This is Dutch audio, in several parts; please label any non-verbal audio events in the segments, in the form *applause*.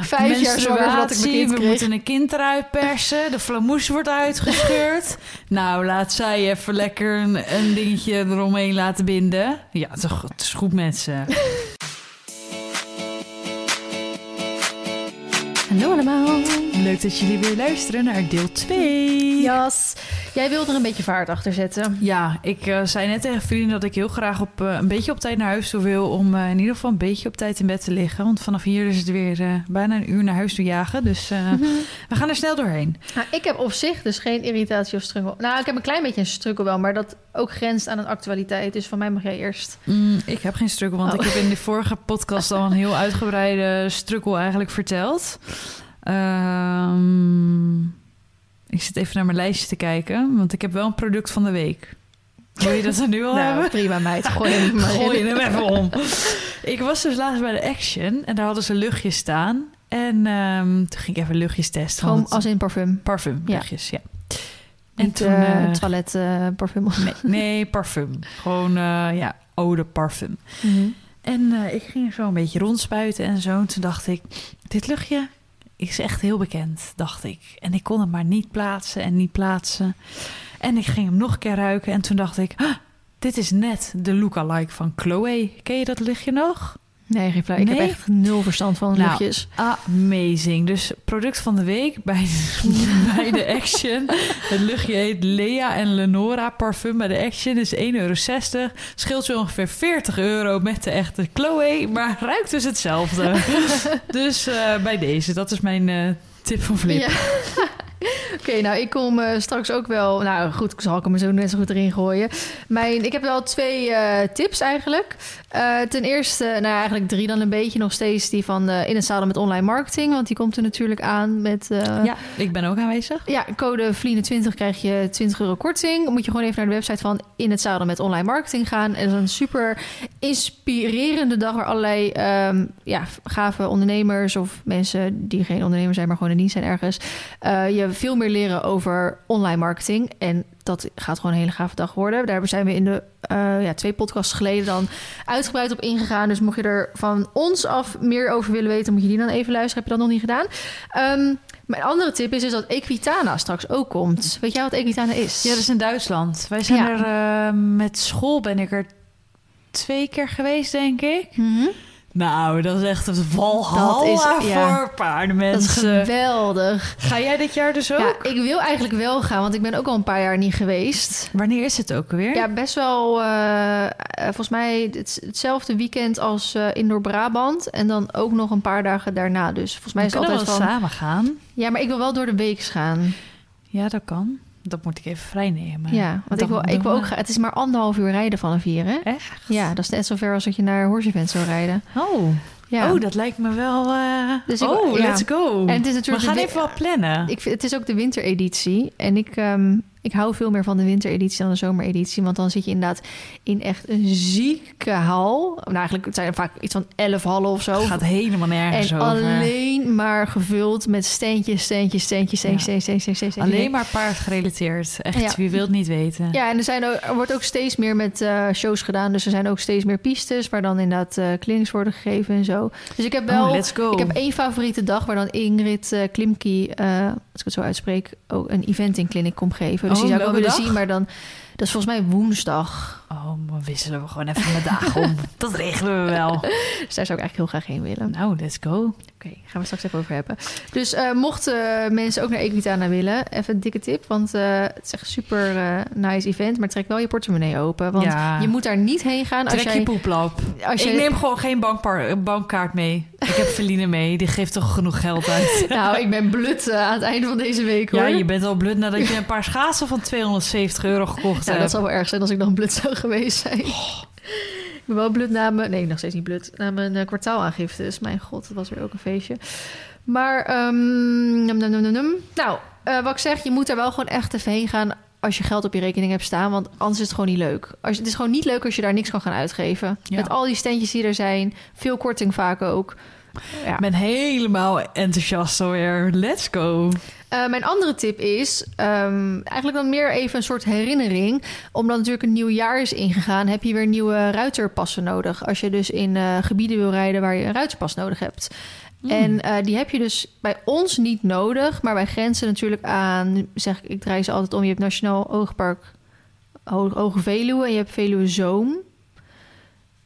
Vijf jaar zwanger voordat ik mijn Menstruatie, kind we kreeg. moeten een kind eruit persen. De flamoes wordt uitgescheurd. *laughs* nou, laat zij even lekker een, een dingetje eromheen laten binden. Ja, is, het is goed met ze. Hallo allemaal. Leuk dat jullie weer luisteren naar deel 2. Jas, jij wilt er een beetje vaart achter zetten. Ja, ik eh, zei net tegen vrienden dat ik heel graag op, eh, een beetje op tijd naar huis toe wil. Om eh, in ieder geval een beetje op tijd in bed te liggen. Want vanaf hier is het weer bijna een uur naar huis toe jagen. Dus eh, we gaan er snel doorheen. Nou, ik heb op zich dus geen irritatie of struggle. Nou, ik heb een klein beetje een struggle wel, maar dat ook grenst aan een actualiteit. Dus van mij mag jij eerst. Mm, ik heb geen struggle, want Oh. ik heb in de vorige podcast al een heel uitgebreide struggle eigenlijk verteld. Ehm, ik zit even naar mijn lijstje te kijken, want ik heb wel een product van de week. Wil je dat dan nu al *laughs* nou, hebben? prima meid. *laughs* Gooi hem maar Gooi hem even om. Ik was dus laatst bij de Action en daar hadden ze luchtjes staan. En ehm, toen ging ik even luchtjes testen. Gewoon als in parfum. parfum Ja. luchtjes, ja. En Niet toen... toilet parfum. nee, nee, parfum. Gewoon, eh, ja, eau de parfum. Mhm. En ik ging er zo een beetje rondspuiten en zo. En toen dacht ik, dit luchtje is echt heel bekend, dacht ik. En ik kon het maar niet plaatsen en niet plaatsen. En ik ging hem nog een keer ruiken. En toen dacht ik, "Ah, dit is net de lookalike van Chloe. Ken je dat luchtje nog? Nee, geen flauw. Ik heb echt nul verstand van Nou, luchtjes. Amazing. Dus product van de week bij, *laughs* bij de Action. Het luchtje heet Lea en Lenora parfum bij de Action. is 1,60 euro. Scheelt je ongeveer 40 euro met de echte Chloe. Maar ruikt dus hetzelfde. *laughs* dus eh, bij deze. Dat is mijn eh, tip van Flip. Ja. Oké, nou, ik kom eh, straks ook wel... Nou, goed, ik zal ik hem zo net zo goed erin gooien. Mijn, ik heb wel twee eh, tips eigenlijk. Eh, ten eerste, nou eigenlijk drie dan een beetje nog steeds. Die van In het Zadel met online marketing. Want die komt er natuurlijk aan met... Ja, ik ben ook aanwezig. Ja, code Vliene20 krijg je 20 euro korting. Moet je gewoon even naar de website van In het Zadel met online marketing gaan. En dat is een super inspirerende dag waar allerlei ehm, ja, gave ondernemers of mensen die geen ondernemer zijn, maar gewoon in dienst zijn ergens, je veel meer leren over online marketing. En dat gaat gewoon een hele gave dag worden. Daar zijn we in de eh, ja, twee podcasts geleden dan uitgebreid op ingegaan. Dus mocht je er van ons af meer over willen weten, moet je die dan even luisteren. Heb je dat nog niet gedaan? Ehm, mijn andere tip is, is dat Equitana straks ook komt. Weet jij wat Equitana is? Ja, dat is in Duitsland. Wij zijn Ja. er eh, met school ben ik er twee keer geweest, denk ik. Mhm. Nou, dat is echt het walhalla Dat is- ja. voor Dat is paardenmensen. geweldig. Ga jij dit jaar dus ook? Ja, ik wil eigenlijk wel gaan, want ik ben ook al een paar jaar niet geweest. Wanneer is het ook weer? Ja, best wel. eh, eh, volgens mij het, hetzelfde weekend als eh Indoor Brabant. En dan ook nog een paar dagen daarna. Dus volgens mij we is het altijd wel van. samen gaan. Ja, maar ik wil wel door de week gaan. Ja, dat kan. Dat moet ik even vrijnemen. ja, want ik wil, ik wil ook gaan. Het is maar anderhalf uur rijden van een vier, hè? Echt? Ja, dat is net zo ver als dat je naar Horse Event zou rijden. Oh. Ja. oh, dat lijkt me wel... eh, Dus ik- oh, ja. let's go. En het is we natuurlijk gaan de- even wat plannen. Ik het is ook de wintereditie. En ik, ehm, ik hou veel meer van de wintereditie dan de zomereditie. Want dan zit je inderdaad in echt een zieke hal. Nou, eigenlijk het zijn vaak iets van elf hallen of zo. Het gaat helemaal nergens en over. alleen maar gevuld met steentjes, steentjes, steentjes, steentjes, Ja. steentjes, steentjes, steentjes. Alleen maar paard gerelateerd. Echt, Ja. wie wil het niet weten. Ja, en er, zijn er wordt ook steeds meer met eh, shows gedaan. Dus er zijn ook steeds meer pistes waar dan inderdaad clinics worden gegeven en zo. Dus ik heb wel... Oh, let's go. Ik heb één favoriete dag waar dan Ingrid eh Klimki, als ik het zo uitspreek, ook een eventing clinic komt geven. Dus Oh, zou ik wel willen dag? zien, maar dan... Dat is volgens mij woensdag. Oh, maar wisselen we gewoon even de dagen om. *laughs* Dat regelen we wel. Dus daar zou ik eigenlijk heel graag heen willen. Nou, let's go. Oké, gaan we straks even over hebben. Dus eh, mochten mensen ook naar Equitana willen, even een dikke tip. Want eh, het is echt een super eh, nice event. Maar trek wel je portemonnee open. Want Ja. je moet daar niet heen gaan als Trek jij... je poeplap. Als Ik je, neem gewoon geen bankpar- bankkaart mee. Ik heb Feline mee. Die geeft toch genoeg geld uit. *laughs* Nou, ik ben blut eh, aan het einde van deze week, hoor. Ja, je bent al blut nadat je een paar schaatsen van 270 euro gekocht *laughs* Nou, dat zou wel erg zijn als ik nog blut zou geweest zijn. Ik ben wel blut na mijn... Nee, nog steeds niet blut. Na mijn eh, kwartaalaangifte. Dus mijn god, dat was weer ook een feestje. Maar, ehm, num, num, num, nou, eh, wat ik zeg, je moet er wel gewoon echt even heen gaan als je geld op je rekening hebt staan. Want anders is het gewoon niet leuk. Als, het is gewoon niet leuk als je daar niks kan gaan uitgeven. Ja. Met al die standjes die er zijn. Veel korting vaak ook. Ja. Ik ben helemaal enthousiast alweer. Let's go. Eh, mijn andere tip is ehm, eigenlijk dan meer even een soort herinnering. Omdat natuurlijk een nieuw jaar is ingegaan, heb je weer nieuwe ruiterpassen nodig. Als je dus in eh, gebieden wil rijden waar je een ruiterpas nodig hebt. Hmm. En eh, die heb je dus bij ons niet nodig, maar wij grenzen natuurlijk aan. Zeg ik, ik draai ze altijd om. Je hebt Nationaal Oogpark Ho- Hoge Veluwe en je hebt Veluwe Zoom.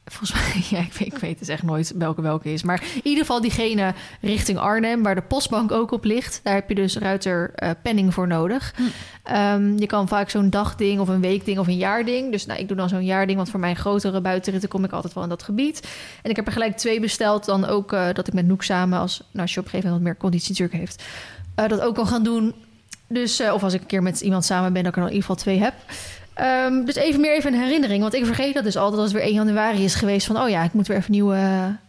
Volgens *laughs* mij, ja, ik weet, ik weet dus echt nooit welke welke is. Maar in ieder geval diegene richting Arnhem, waar de postbank ook op ligt. Daar heb je dus ruiter eh, penning voor nodig. Hm. Ehm, je kan vaak zo'n dagding of een weekding of een jaarding. Dus nou, ik doe dan zo'n jaarding, want voor mijn grotere buitenritten kom ik altijd wel in dat gebied. En ik heb er gelijk twee besteld. Dan ook eh, dat ik met Noek samen, als, nou, als je op een gegeven moment wat meer conditie natuurlijk heeft, eh, dat ook kan gaan doen. Dus, of als ik een keer met iemand samen ben, dat ik er dan in ieder geval twee heb. Ehm, dus even meer even een herinnering. Want ik vergeet dat dus altijd als het weer 1 januari is geweest. Van, oh ja, ik moet weer even nieuwe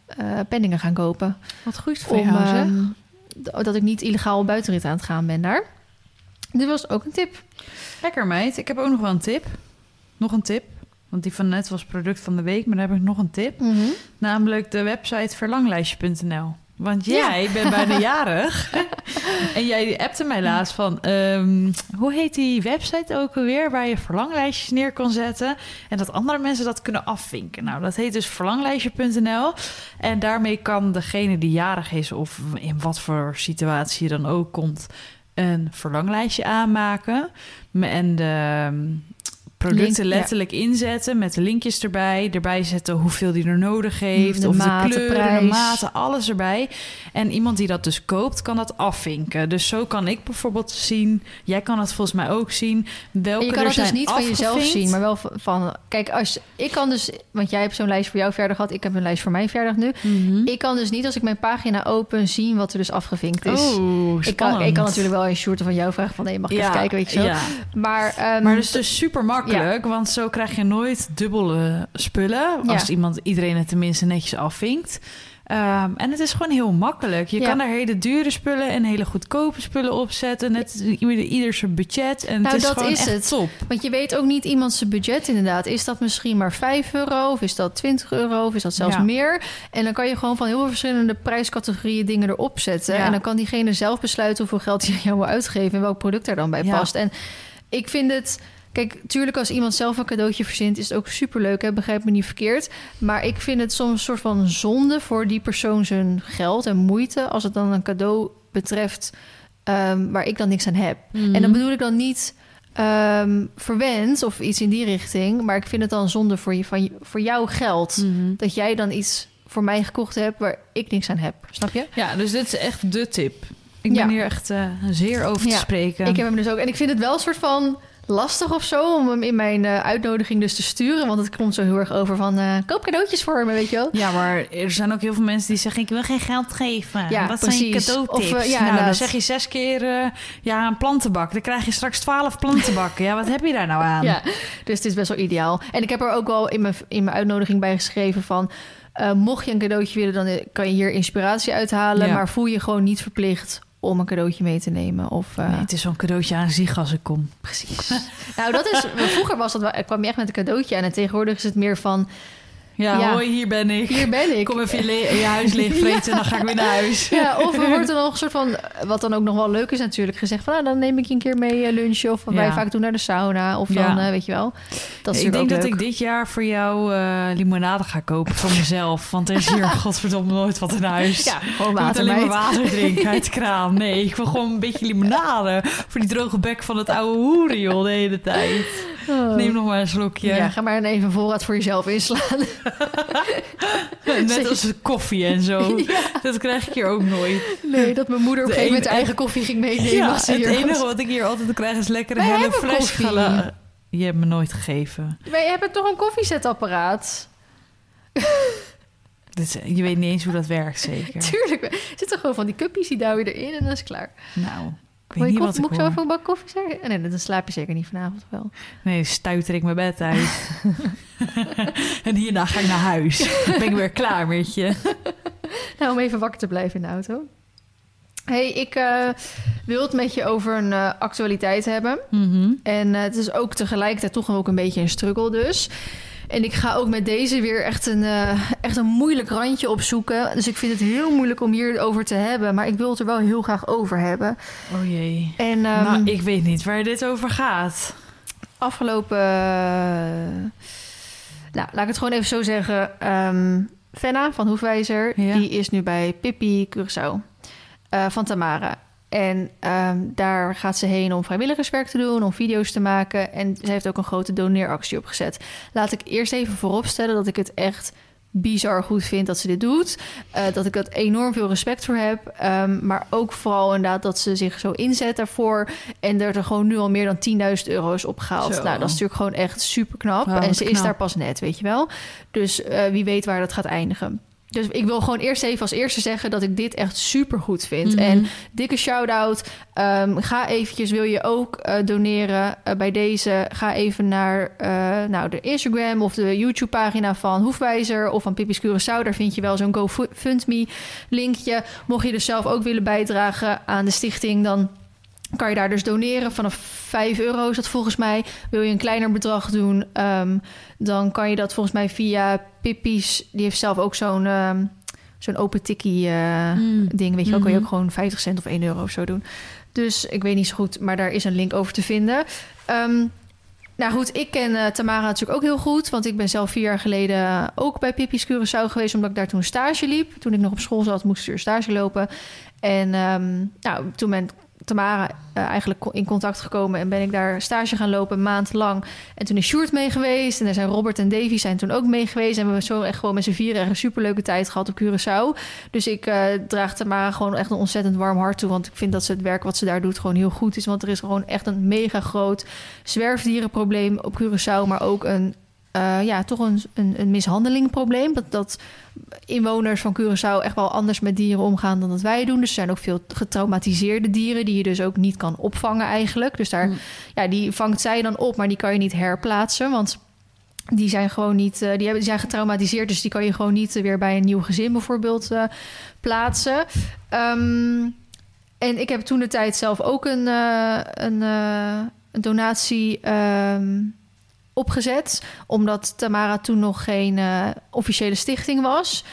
eh, penningen gaan kopen. Wat goed voor Om, jou, zeg. ehm, d- dat ik niet illegaal buitenrit aan het gaan ben daar. Dit was ook een tip. Lekker meid. Ik heb ook nog wel een tip. Nog een tip. Want die van net was product van de week, maar dan heb ik nog een tip. Namelijk de website verlanglijstje.nl. Want Ja. jij bent bijna *laughs* jarig. en jij appte mij laatst van... ehm, hoe heet die website ook alweer... waar je verlanglijstjes neer kon zetten... en dat andere mensen dat kunnen afvinken. Nou, dat heet dus verlanglijstje.nl. En daarmee kan degene die jarig is... of in wat voor situatie je dan ook komt... een verlanglijstje aanmaken. En de ehm, producten Link, ja. letterlijk inzetten met de linkjes erbij. Erbij zetten hoeveel die er nodig heeft. De of maten, de kleuren, de maten, alles erbij. En iemand die dat dus koopt, kan dat afvinken. Dus zo kan ik bijvoorbeeld zien... Jij kan het volgens mij ook zien. Welke je kan er het dus niet van jezelf afgevinkt. zien, maar wel van-. Kijk, als ik kan dus... Want jij hebt zo'n lijst voor jouw verjaardag gehad. Ik heb een lijst voor mijn verjaardag nu. Mhm. Ik kan dus niet als ik mijn pagina open zien wat er dus afgevinkt is. Oh, ik, kan, ik kan natuurlijk wel een short van jou vragen van... nee, mag ik even kijken, weet je zo. Ja. Maar, ehm, Maar dat is dus super makkelijk, want zo krijg je nooit dubbele spullen. Ja. Als iemand iedereen het tenminste netjes afvinkt. Ehm, en het is gewoon heel makkelijk. Je Ja. kan er hele dure spullen en hele goedkope spullen op zetten. Net ieder, zijn budget. En Nou, het is dat gewoon is echt het. top. Want je weet ook niet iemands budget inderdaad. Is dat misschien maar 5 euro? Of is dat 20 euro? Of is dat zelfs Ja. meer? En dan kan je gewoon van heel veel verschillende prijscategorieën dingen erop zetten. Ja. En dan kan diegene zelf besluiten hoeveel geld hij aan jou wil uitgeven... en welk product er dan bij past. En ik vind het... Kijk, tuurlijk als iemand zelf een cadeautje verzint... is het ook superleuk, hè? begrijp me niet verkeerd. Maar ik vind het soms een soort van zonde... voor die persoon zijn geld en moeite... als het dan een cadeau betreft... ehm, waar ik dan niks aan heb. Mhm. En dan bedoel ik dan niet ehm verwend of iets in die richting. Maar ik vind het dan zonde voor, je, van, voor jouw geld. Mhm. Dat jij dan iets voor mij gekocht hebt waar ik niks aan heb. Snap je? Ja, dus dit is echt de tip. Ik ben Ja. hier echt eh, zeer over te Ja, spreken. Ik heb hem dus ook. En ik vind het wel een soort van lastig of zo om hem in mijn eh, uitnodiging dus te sturen. Want het komt zo heel erg over van eh, koop cadeautjes voor me, weet je wel. Ja, maar er zijn ook heel veel mensen die zeggen... ik wil geen geld geven. Ja, Wat zijn cadeautips? Of, eh, ja, nou, dan zeg je zes keer... ja, een plantenbak. Dan krijg je straks twaalf plantenbakken. ja, wat heb je daar nou aan? Ja, dus het is best wel ideaal. En ik heb er ook wel in mijn, in mijn uitnodiging bij geschreven van... mocht je een cadeautje willen, dan kan je hier inspiratie uithalen. Ja. Maar voel je gewoon niet verplicht om een cadeautje mee te nemen. Of, eh, Nee, het is zo'n cadeautje aan zich als ik kom. Precies. nou, dat is... *laughs* Vroeger was dat. Ik kwam je echt met een cadeautje aan. En tegenwoordig is het meer van... Ja, Ja. hoi, hier ben ik. Hier ben ik. Kom even je, huis leegvreten *laughs* en dan ga ik weer naar huis. Ja, of er *laughs* wordt er nog een soort van... Wat dan ook nog wel leuk is natuurlijk. Gezegd van, nou, dan neem ik je een keer mee eh, lunchen. Of wat Ja. wij vaak doen naar de sauna. Of Ja. dan, eh, weet je wel. Dat is ik denk dat ik dit jaar voor jou eh, limonade ga kopen voor mezelf. Want er is hier *laughs* godverdomme nooit wat in huis. Ja, gewoon Ik moet water, alleen maar water drinken uit de kraan. Nee, ik wil gewoon een beetje limonade. Voor die droge bek van het oude hoeren, joh, de hele tijd. Oh. Neem nog maar een slokje. Ja, ga maar even een voorraad voor jezelf inslaan. *laughs* Net als koffie en zo. *laughs* Dat krijg ik hier ook nooit. Nee, dat mijn moeder op een gegeven moment eigen koffie ging meenemen. Ja, als ze het hier was. enige wat ik hier altijd krijg is lekker Wij hele fles Je hebt me nooit gegeven. Wij hebben toch een koffiezetapparaat? *laughs* Je weet niet eens hoe dat werkt, zeker. Tuurlijk. Er zitten gewoon van die cuppies, die douw je erin en dan is het klaar. Nou, weet je niet koffie, wat ik moet ik zo een bak koffie zeggen? Nee, dan slaap je zeker niet vanavond wel. Nee, stuiter ik mijn bed uit. *laughs* en hierna ga ik naar huis. Dan ben ik weer klaar met je. *laughs* Nou, om even wakker te blijven in de auto. hey, ik eh, wil het met je over een eh, actualiteit hebben. Mhm. En eh, het is ook tegelijkertijd toch ook een beetje een struggle dus. En ik ga ook met deze weer echt een, eh, echt een moeilijk randje opzoeken. Dus ik vind het heel moeilijk om hier over te hebben. Maar ik wil het er wel heel graag over hebben. Oh jee. En ehm, nou, ik weet niet waar dit over gaat. afgelopen... nou, laat ik het gewoon even zo zeggen. Ehm Fenna van Hoefwijzer, Ja. die is nu bij Pippi Curaçao eh, van Tamara. En ehm, daar gaat ze heen om vrijwilligerswerk te doen, om video's te maken. En ze heeft ook een grote doneeractie opgezet. Laat ik eerst even vooropstellen dat ik het echt bizar goed vind dat ze dit doet. Eh, dat ik er enorm veel respect voor heb. Ehm, maar ook vooral inderdaad dat ze zich zo inzet daarvoor. En er, er gewoon nu al meer dan 10.000 euro is opgehaald. Zo. Nou, dat is natuurlijk gewoon echt super knap. En ze is daar pas net, weet je wel. Dus eh, wie weet waar dat gaat eindigen. Dus ik wil gewoon eerst even als eerste zeggen dat ik dit echt super goed vind. Mhm. En dikke shout-out. Ehm, ga eventjes, wil je ook eh, doneren eh, bij deze? Ga even naar eh, nou, de Instagram of de YouTube-pagina van Hoefwijzer of van Pippi's Curaçao. Daar vind je wel zo'n GoFundMe-linkje. Mocht je dus zelf ook willen bijdragen aan de stichting, dan kan je daar dus doneren. Vanaf 5 euro is dat volgens mij. Wil je een kleiner bedrag doen, ehm, dan kan je dat volgens mij via Pippi's. Die heeft zelf ook zo'n ehm, zo'n open tikkie eh, Mm. ding. Weet je wel, kan je Mhm. ook gewoon 50 cent of 1 euro of zo doen. Dus ik weet niet zo goed, maar daar is een link over te vinden. Ehm, nou goed, ik ken eh, Tamara natuurlijk ook heel goed. Want ik ben zelf vier jaar geleden ook bij Pippi's Curaçao geweest... omdat ik daar toen stage liep. Toen ik nog op school zat, moest ik weer stage lopen. En nou, toen ben Tamara eh, eigenlijk in contact gekomen... en ben ik daar stage gaan lopen, maand lang. En toen is Sjoerd mee geweest. En daar zijn Robert en Davy zijn toen ook mee geweest. En we hebben zo echt gewoon met z'n vieren een superleuke tijd gehad op Curaçao. Dus ik eh, draag Tamara gewoon echt een ontzettend warm hart toe. Want ik vind dat ze het werk wat ze daar doet gewoon heel goed is. Want er is gewoon echt een mega groot zwerfdierenprobleem op Curaçao. Maar ook een, eh, ja, toch een, een, een mishandelingprobleem. Dat, dat inwoners van Curaçao echt wel anders met dieren omgaan dan dat wij doen. Dus er zijn ook veel getraumatiseerde dieren die je dus ook niet kan opvangen eigenlijk. Dus daar, Mm. ja, die vangt zij dan op, maar die kan je niet herplaatsen. Want die zijn gewoon niet, eh, die, hebben, die zijn getraumatiseerd, dus die kan je gewoon niet weer bij een nieuw gezin bijvoorbeeld eh, plaatsen. Ehm, en ik heb toen de tijd zelf ook een, een, een donatie ehm, opgezet, omdat Tamara toen nog geen eh, officiële stichting was.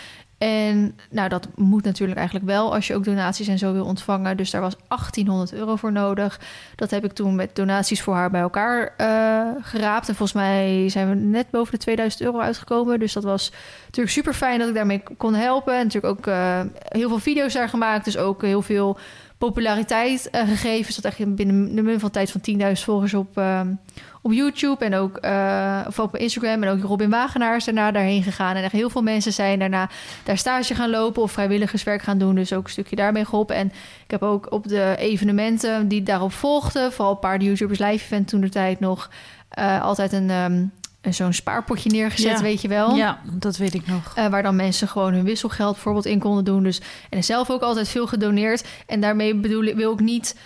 En nou, dat moet natuurlijk eigenlijk wel als je ook donaties en zo wil ontvangen. Dus daar was 1800 euro voor nodig. Dat heb ik toen met donaties voor haar bij elkaar eh, geraapt. En volgens mij zijn we net boven de 2000 euro uitgekomen. Dus dat was natuurlijk super fijn dat ik daarmee kon helpen. En natuurlijk ook eh, heel veel video's daar gemaakt. Dus ook heel veel populariteit eh, gegeven. Dat echt binnen de min van tijd van 10.000 volgers op, ehm, op YouTube. En ook eh, of op Instagram. En ook Robin Wagenaar is daarna daarheen gegaan. En echt heel veel mensen zijn daarna daar stage gaan lopen of vrijwilligerswerk gaan doen. Dus ook een stukje daarmee geholpen. En ik heb ook op de evenementen die daarop volgden, vooral Paarden YouTubers Live Event toen de tijd nog, eh, altijd een, ehm, een zo'n spaarpotje neergezet, Ja. weet je wel. Ja, dat weet ik nog. Eh, waar dan mensen gewoon hun wisselgeld bijvoorbeeld in konden doen. Dus, en zelf ook altijd veel gedoneerd. En daarmee bedoel ik, wil ik niet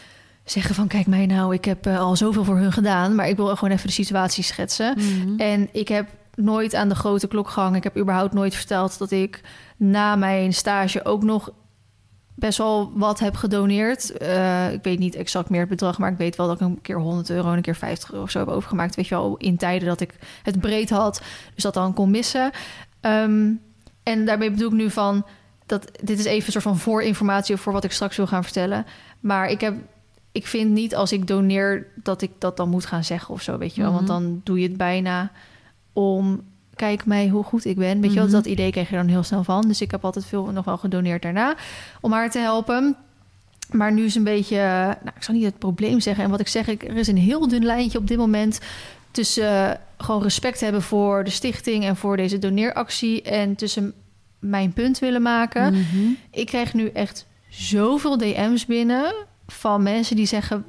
zeggen van... kijk mij nou, ik heb eh, al zoveel voor hun gedaan. Maar ik wil gewoon even de situatie schetsen. Mhm. En ik heb nooit aan de grote klok gehangen. Ik heb überhaupt nooit verteld dat ik na mijn stage ook nog best wel wat heb gedoneerd. Eh, ik weet niet exact meer het bedrag, maar ik weet wel dat ik een keer 100 euro en een keer 50 euro of zo heb overgemaakt. Weet je wel, in tijden dat ik het breed had, dus dat dan kon missen. Ehm, en daarmee bedoel ik nu van dat dit is even een soort van voorinformatie voor wat ik straks wil gaan vertellen. Maar ik heb ik vind niet als ik doneer dat ik dat dan moet gaan zeggen of zo, weet je wel. Want Mhm. dan doe je het bijna om kijk mij hoe goed ik ben. Weet je wel, Mhm. dat idee krijg je dan heel snel van. Dus ik heb altijd veel nog wel gedoneerd daarna om haar te helpen. Maar nu is een beetje, nou, ik zal niet het probleem zeggen. En wat ik zeg, er is een heel dun lijntje op dit moment tussen eh, gewoon respect hebben voor de stichting en voor deze doneeractie en tussen mijn punt willen maken. Mhm. Ik krijg nu echt zoveel DM's binnen van mensen die zeggen...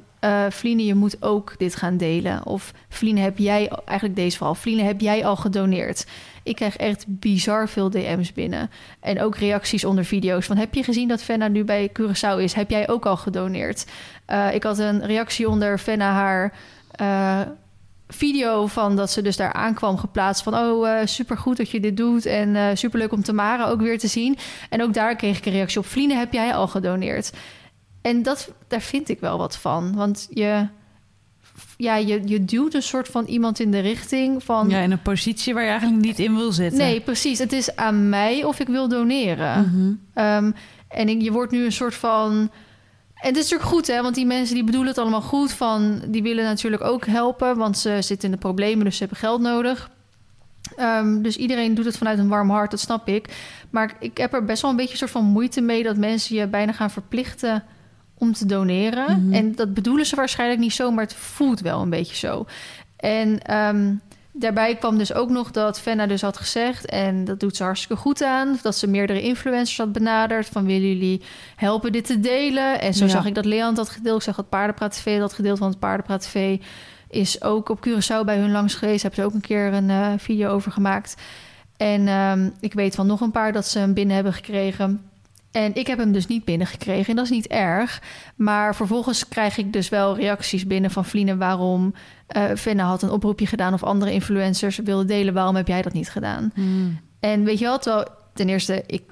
Vline, je moet ook dit gaan delen. Of Vline, heb jij... Eigenlijk deze vooral. Vline, heb jij al gedoneerd? Ik krijg echt bizar veel DM's binnen. En ook reacties onder video's. Van, heb je gezien dat Fenna nu bij Curaçao is? Heb jij ook al gedoneerd? Eh, ik had een reactie onder Fenna haar... eh, video van dat ze dus daar aankwam geplaatst van oh super supergoed dat je dit doet en super superleuk om Tamara ook weer te zien en ook daar kreeg ik een reactie op Vline heb jij al gedoneerd en dat daar vind ik wel wat van want je ja, je, je duwt een soort van iemand in de richting van... Ja, in een positie waar je eigenlijk niet in wil zitten. Nee, precies. Het is aan mij of ik wil doneren. Mhm. Ehm, en ik, je wordt nu een soort van... En het is natuurlijk goed, hè? Want die mensen die bedoelen het allemaal goed. Van, die willen natuurlijk ook helpen, want ze zitten in de problemen, dus ze hebben geld nodig. Ehm, dus iedereen doet het vanuit een warm hart, dat snap ik. Maar ik heb er best wel een beetje een soort van moeite mee dat mensen je bijna gaan verplichten om te doneren. Mhm. En dat bedoelen ze waarschijnlijk niet zo, maar het voelt wel een beetje zo. En ehm, daarbij kwam dus ook nog dat Fenna dus had gezegd... en dat doet ze hartstikke goed aan... dat ze meerdere influencers had benaderd... van willen jullie helpen dit te delen? En zo Ja. zag ik dat Leand dat gedeeld. Ik zag dat Paardenpraat TV dat gedeeld... want Paardenpraat TV is ook op Curaçao bij hun langs geweest. Hebben ze ook een keer een eh, video over gemaakt. En ehm, ik weet van nog een paar dat ze hem binnen hebben gekregen... En ik heb hem dus niet binnengekregen. En dat is niet erg. Maar vervolgens krijg ik dus wel reacties binnen van vrienden... waarom Fenna had een oproepje gedaan... of andere influencers wilden delen. Waarom heb jij dat niet gedaan? Mhm. En weet je wat? Wel, ten eerste, ik,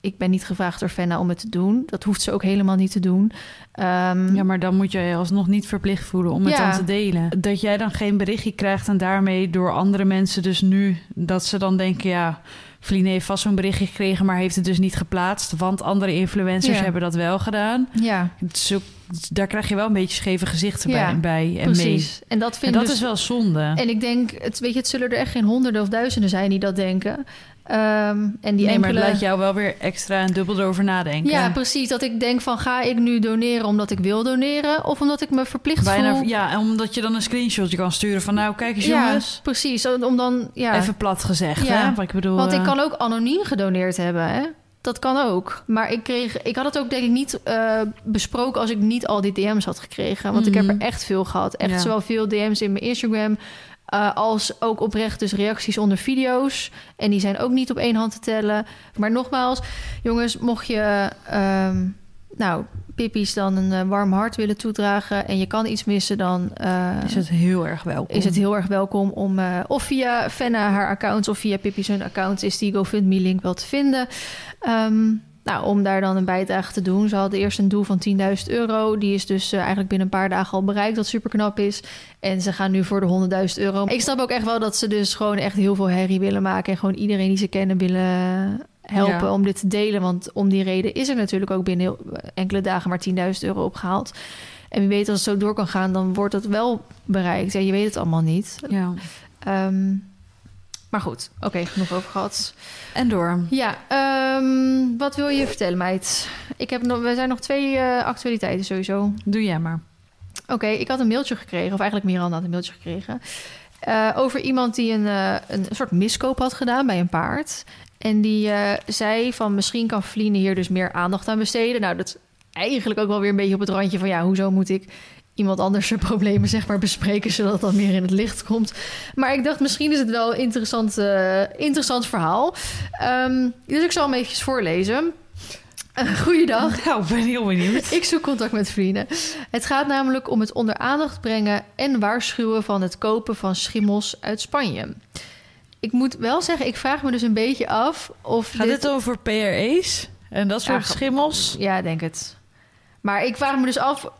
ik ben niet gevraagd door Fenna om het te doen. Dat hoeft ze ook helemaal niet te doen. Ehm, Ja, maar dan moet je je alsnog niet verplicht voelen om het Ja. dan te delen. Dat jij dan geen berichtje krijgt en daarmee door andere mensen dus nu... dat ze dan denken, ja, Vline heeft vast zo'n berichtje gekregen... maar heeft het dus niet geplaatst, want andere influencers Ja. hebben dat wel gedaan. ja, ook- daar krijg je wel een beetje scheve gezichten Ja, bij, bij en mee. precies. En dat En vind dat dus, is wel zonde. En ik denk, het, weet je, het zullen er echt geen honderden of duizenden zijn die dat denken. Ehm, en die nee, maar het laat jou wel weer extra en dubbel erover nadenken. Ja, precies. Dat ik denk van, ga ik nu doneren omdat ik wil doneren... of omdat ik me verplicht Bijna, voel? ja, en omdat je dan een screenshotje kan sturen van... nou, kijk eens Ja, jongens. precies. Om dan, ja... Even plat gezegd, Ja. hè? Wat ik bedoel, Want ik eh, kan ook anoniem gedoneerd hebben, hè? Dat kan ook. Maar ik, kreeg, ik had het ook denk ik niet eh, besproken als ik niet al die DM's had gekregen. Want ik heb Mhm. er echt veel gehad. Echt Ja. zowel veel DM's in mijn Instagram... eh, als ook oprecht dus reacties onder video's. En die zijn ook niet op één hand te tellen. Maar nogmaals, jongens, mocht je... ehm, nou, Pippi's dan een eh, warm hart willen toedragen... en je kan iets missen, dan... eh, is het heel erg welkom. is het heel erg welkom om of via Fenna haar accounts of via Pippi's hun account is die GoFundMe-link wel te vinden. Ehm, nou, om daar dan een bijdrage te doen. Ze hadden eerst een doel van 10.000 euro. Die is dus eh, eigenlijk binnen een paar dagen al bereikt, wat super knap is. En ze gaan nu voor de 100.000 euro. Ik snap ook echt wel dat ze dus gewoon echt heel veel herrie willen maken. En gewoon iedereen die ze kennen willen helpen Ja. om dit te delen. Want om die reden is er natuurlijk ook binnen heel- enkele dagen maar 10.000 euro opgehaald. En wie weet als het zo door kan gaan, dan wordt het wel bereikt. Ja, je weet het allemaal niet. Ja. Ehm, maar goed, oké, genoeg over gehad. En door. Ja, ehm, wat wil je vertellen, meid? Ik heb nog, we zijn nog twee eh, actualiteiten sowieso. Doe jij maar. Oké, ik had een mailtje gekregen, of eigenlijk Miranda had een mailtje gekregen. eh, over iemand die een, eh, een soort miskoop had gedaan bij een paard. En die zei van misschien kan Feline hier dus meer aandacht aan besteden. Nou, dat is eigenlijk ook wel weer een beetje op het randje van ja, hoezo moet ik iemand anders zijn problemen zeg maar bespreken zodat dan meer in het licht komt. Maar ik dacht misschien is het wel een interessant, eh, interessant verhaal. Ehm, dus ik zal hem eventjes voorlezen. Uh, goeiedag. *laughs* Nou, ik ben heel benieuwd. Ik zoek contact met vrienden. Het gaat namelijk om het onder aandacht brengen en waarschuwen van het kopen van schimmels uit Spanje. Ik moet wel zeggen, ik vraag me dus een beetje af of Gaat dit over PRE's? En dat soort Ja, schimmels? Ja, denk het. Maar ik vraag me dus af.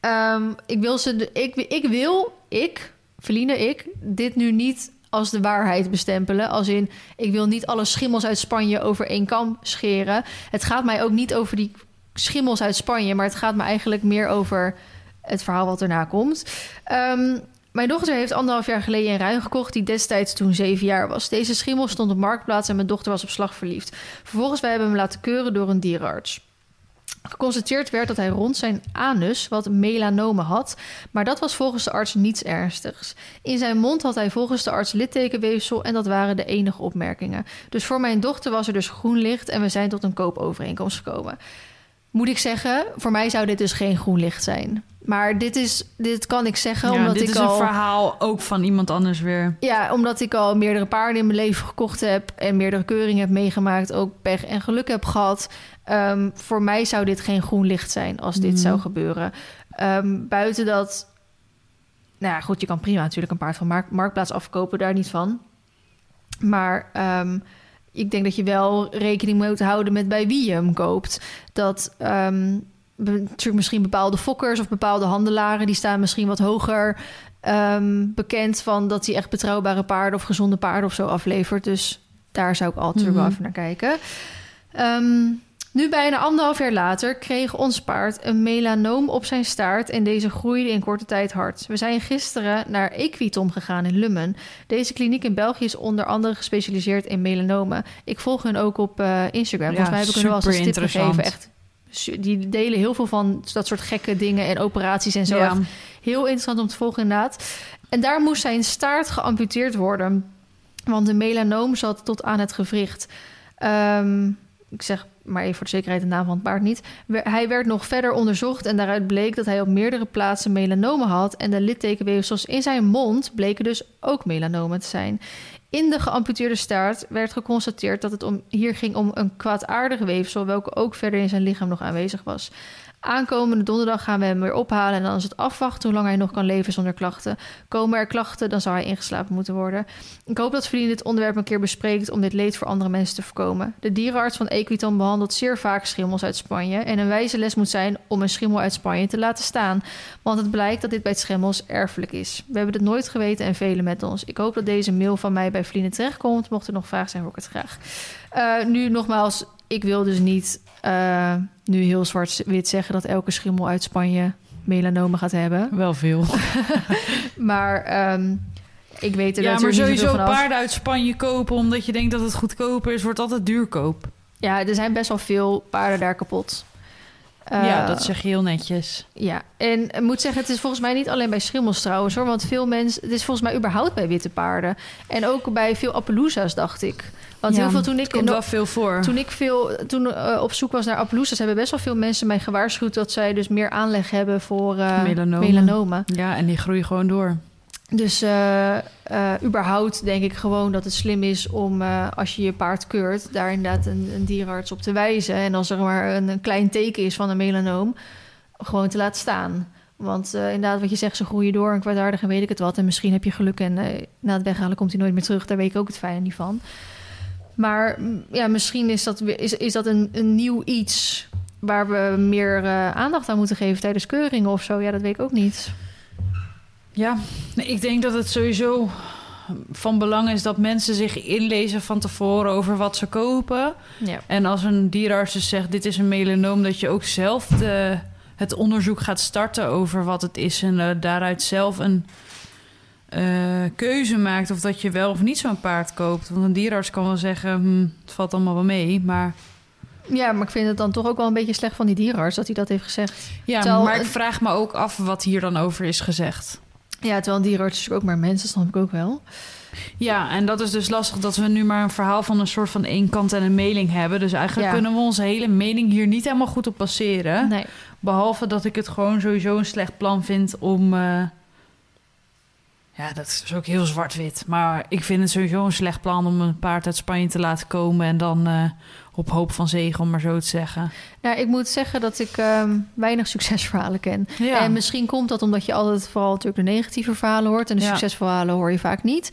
Ehm, ik wil ze. ik, ik wil, ik, Feline, ik, dit nu niet als de waarheid bestempelen. Als in, ik wil niet alle schimmels uit Spanje over één kam scheren. Het gaat mij ook niet over die schimmels uit Spanje, maar het gaat me eigenlijk meer over het verhaal wat erna komt. Ehm, mijn dochter heeft anderhalf jaar geleden een ruin gekocht... die destijds toen zeven jaar was. Deze schimmel stond op marktplaats en mijn dochter was op slag verliefd. Vervolgens wij hebben hem laten keuren door een dierenarts. Geconstateerd werd dat hij rond zijn anus wat melanome had, maar dat was volgens de arts niets ernstigs. In zijn mond had hij volgens de arts littekenweefsel en dat waren de enige opmerkingen. Dus voor mijn dochter was er dus groen licht en we zijn tot een koopovereenkomst gekomen. Moet ik zeggen, voor mij zou dit dus geen groen licht zijn. Maar dit, is, dit kan ik zeggen Ja, omdat dit ik is al... een verhaal ook van iemand anders weer. Ja, omdat ik al meerdere paarden in mijn leven gekocht heb en meerdere keuringen heb meegemaakt, ook pech en geluk heb gehad. Ehm, voor mij zou dit geen groen licht zijn als dit Mhm. zou gebeuren. Ehm, buiten dat, nou ja, goed, je kan prima natuurlijk een paard van mark- marktplaats afkopen, daar niet van. Maar ehm, ik denk dat je wel rekening moet houden met bij wie je hem koopt. Dat, natuurlijk misschien bepaalde fokkers of bepaalde handelaren... die staan misschien wat hoger ehm, bekend van... dat hij echt betrouwbare paarden of gezonde paarden of zo aflevert. Dus daar zou ik altijd wel Mhm. even naar kijken. Ehm, nu bijna anderhalf jaar later kreeg ons paard een melanoom op zijn staart... en deze groeide in korte tijd hard. We zijn gisteren naar Equitom gegaan in Lummen. Deze kliniek in België is onder andere gespecialiseerd in melanomen. Ik volg hun ook op eh, Instagram. Volgens Ja, mij heb ik hun wel als een tip superinteressant. gegeven. Echt, die delen heel veel van dat soort gekke dingen en operaties en zo. Ja. Heel interessant om te volgen inderdaad. En daar moest zijn staart geamputeerd worden. Want de melanoom zat tot aan het gewricht. Ehm, ik zeg maar even voor de zekerheid de naam van het paard niet. Hij werd nog verder onderzocht en daaruit bleek dat hij op meerdere plaatsen melanomen had. En de littekenweefsels in zijn mond bleken dus ook melanomen te zijn. In de geamputeerde staart werd geconstateerd dat het om, hier ging om een kwaadaardig weefsel, welke ook verder in zijn lichaam nog aanwezig was. Aankomende donderdag gaan we hem weer ophalen en dan is het afwachten hoe lang hij nog kan leven zonder klachten. Komen er klachten, dan zou hij ingeslapen moeten worden. Ik hoop dat Verdien dit onderwerp een keer bespreekt om dit leed voor andere mensen te voorkomen. De dierenarts van Equiton behandelt zeer vaak schimmels uit Spanje en een wijze les moet zijn om een schimmel uit Spanje te laten staan, want het blijkt dat dit bij schimmels erfelijk is. We hebben het nooit geweten en velen met ons. Ik hoop dat deze mail van mij bij Verdien terechtkomt. Mocht er nog vragen zijn, hoor ik het graag. Eh, nu nogmaals, ik wil dus niet eh, nu heel zwart-wit zeggen dat elke schimmel uit Spanje melanomen gaat hebben. *laughs* Wel veel. *laughs* Maar ehm, ik weet er Ja, maar natuurlijk niet sowieso paarden uit Spanje kopen omdat je denkt dat het goedkoper is, wordt altijd duurkoop. Ja, er zijn best wel veel paarden daar kapot. Eh, ja, dat zeg je heel netjes. Ja, en ik moet zeggen, het is volgens mij niet alleen bij schimmels trouwens hoor. Want veel mensen, het is volgens mij überhaupt bij witte paarden. En ook bij veel Appaloosa's, dacht ik. Want Ja, heel veel toen ik, komt wel veel voor. toen ik veel, toen eh, op zoek was naar Appaloosa's, hebben best wel veel mensen mij gewaarschuwd dat zij dus meer aanleg hebben voor eh, Melanomen. melanomen. Ja, en die groeien gewoon door. Dus eh, eh, überhaupt denk ik gewoon dat het slim is om, eh, als je je paard keurt, daar inderdaad een, een dierenarts op te wijzen. En als er maar een, een klein teken is van een melanoom, gewoon te laten staan. Want inderdaad, wat je zegt, ze groeien door en kwaadaardig en weet ik het wat. En misschien heb je geluk en na het weghalen komt hij nooit meer terug. Daar weet ik ook het fijne niet van. Maar ja, misschien is dat, is, is dat een, een nieuw iets waar we meer aandacht aan moeten geven tijdens keuringen of zo. Ja, dat weet ik ook niet. Ja, ik denk dat het sowieso van belang is dat mensen zich inlezen van tevoren over wat ze kopen. Ja. En als een dierenarts dus zegt dit is een melanoom, dat je ook zelf de, het onderzoek gaat starten over wat het is en eh, daaruit zelf een eh, keuze maakt of dat je wel of niet zo'n paard koopt. Want een dierenarts kan wel zeggen, hm, het valt allemaal wel mee, maar Ja, maar ik vind het dan toch ook wel een beetje slecht van die dierenarts dat hij dat heeft gezegd. ja, Terwijl maar ik vraag me ook af wat hier dan over is gezegd. Ja, terwijl een dierenarts is natuurlijk ook maar mensen, dat snap ik ook wel. Ja, en dat is dus lastig dat we nu maar een verhaal van een soort van één kant en een mailing hebben. Dus eigenlijk Ja. kunnen we onze hele mening hier niet helemaal goed op baseren. Nee. Behalve dat ik het gewoon sowieso een slecht plan vind om. eh, Ja, dat is ook heel zwart-wit. Maar ik vind het sowieso een slecht plan om een paard uit Spanje te laten komen. En dan eh, op hoop van zegen, om maar zo te zeggen. Nou, ik moet zeggen dat ik ehm, weinig succesverhalen ken. Ja, En misschien komt dat omdat je altijd vooral natuurlijk de negatieve verhalen hoort. En de Ja. succesverhalen hoor je vaak niet.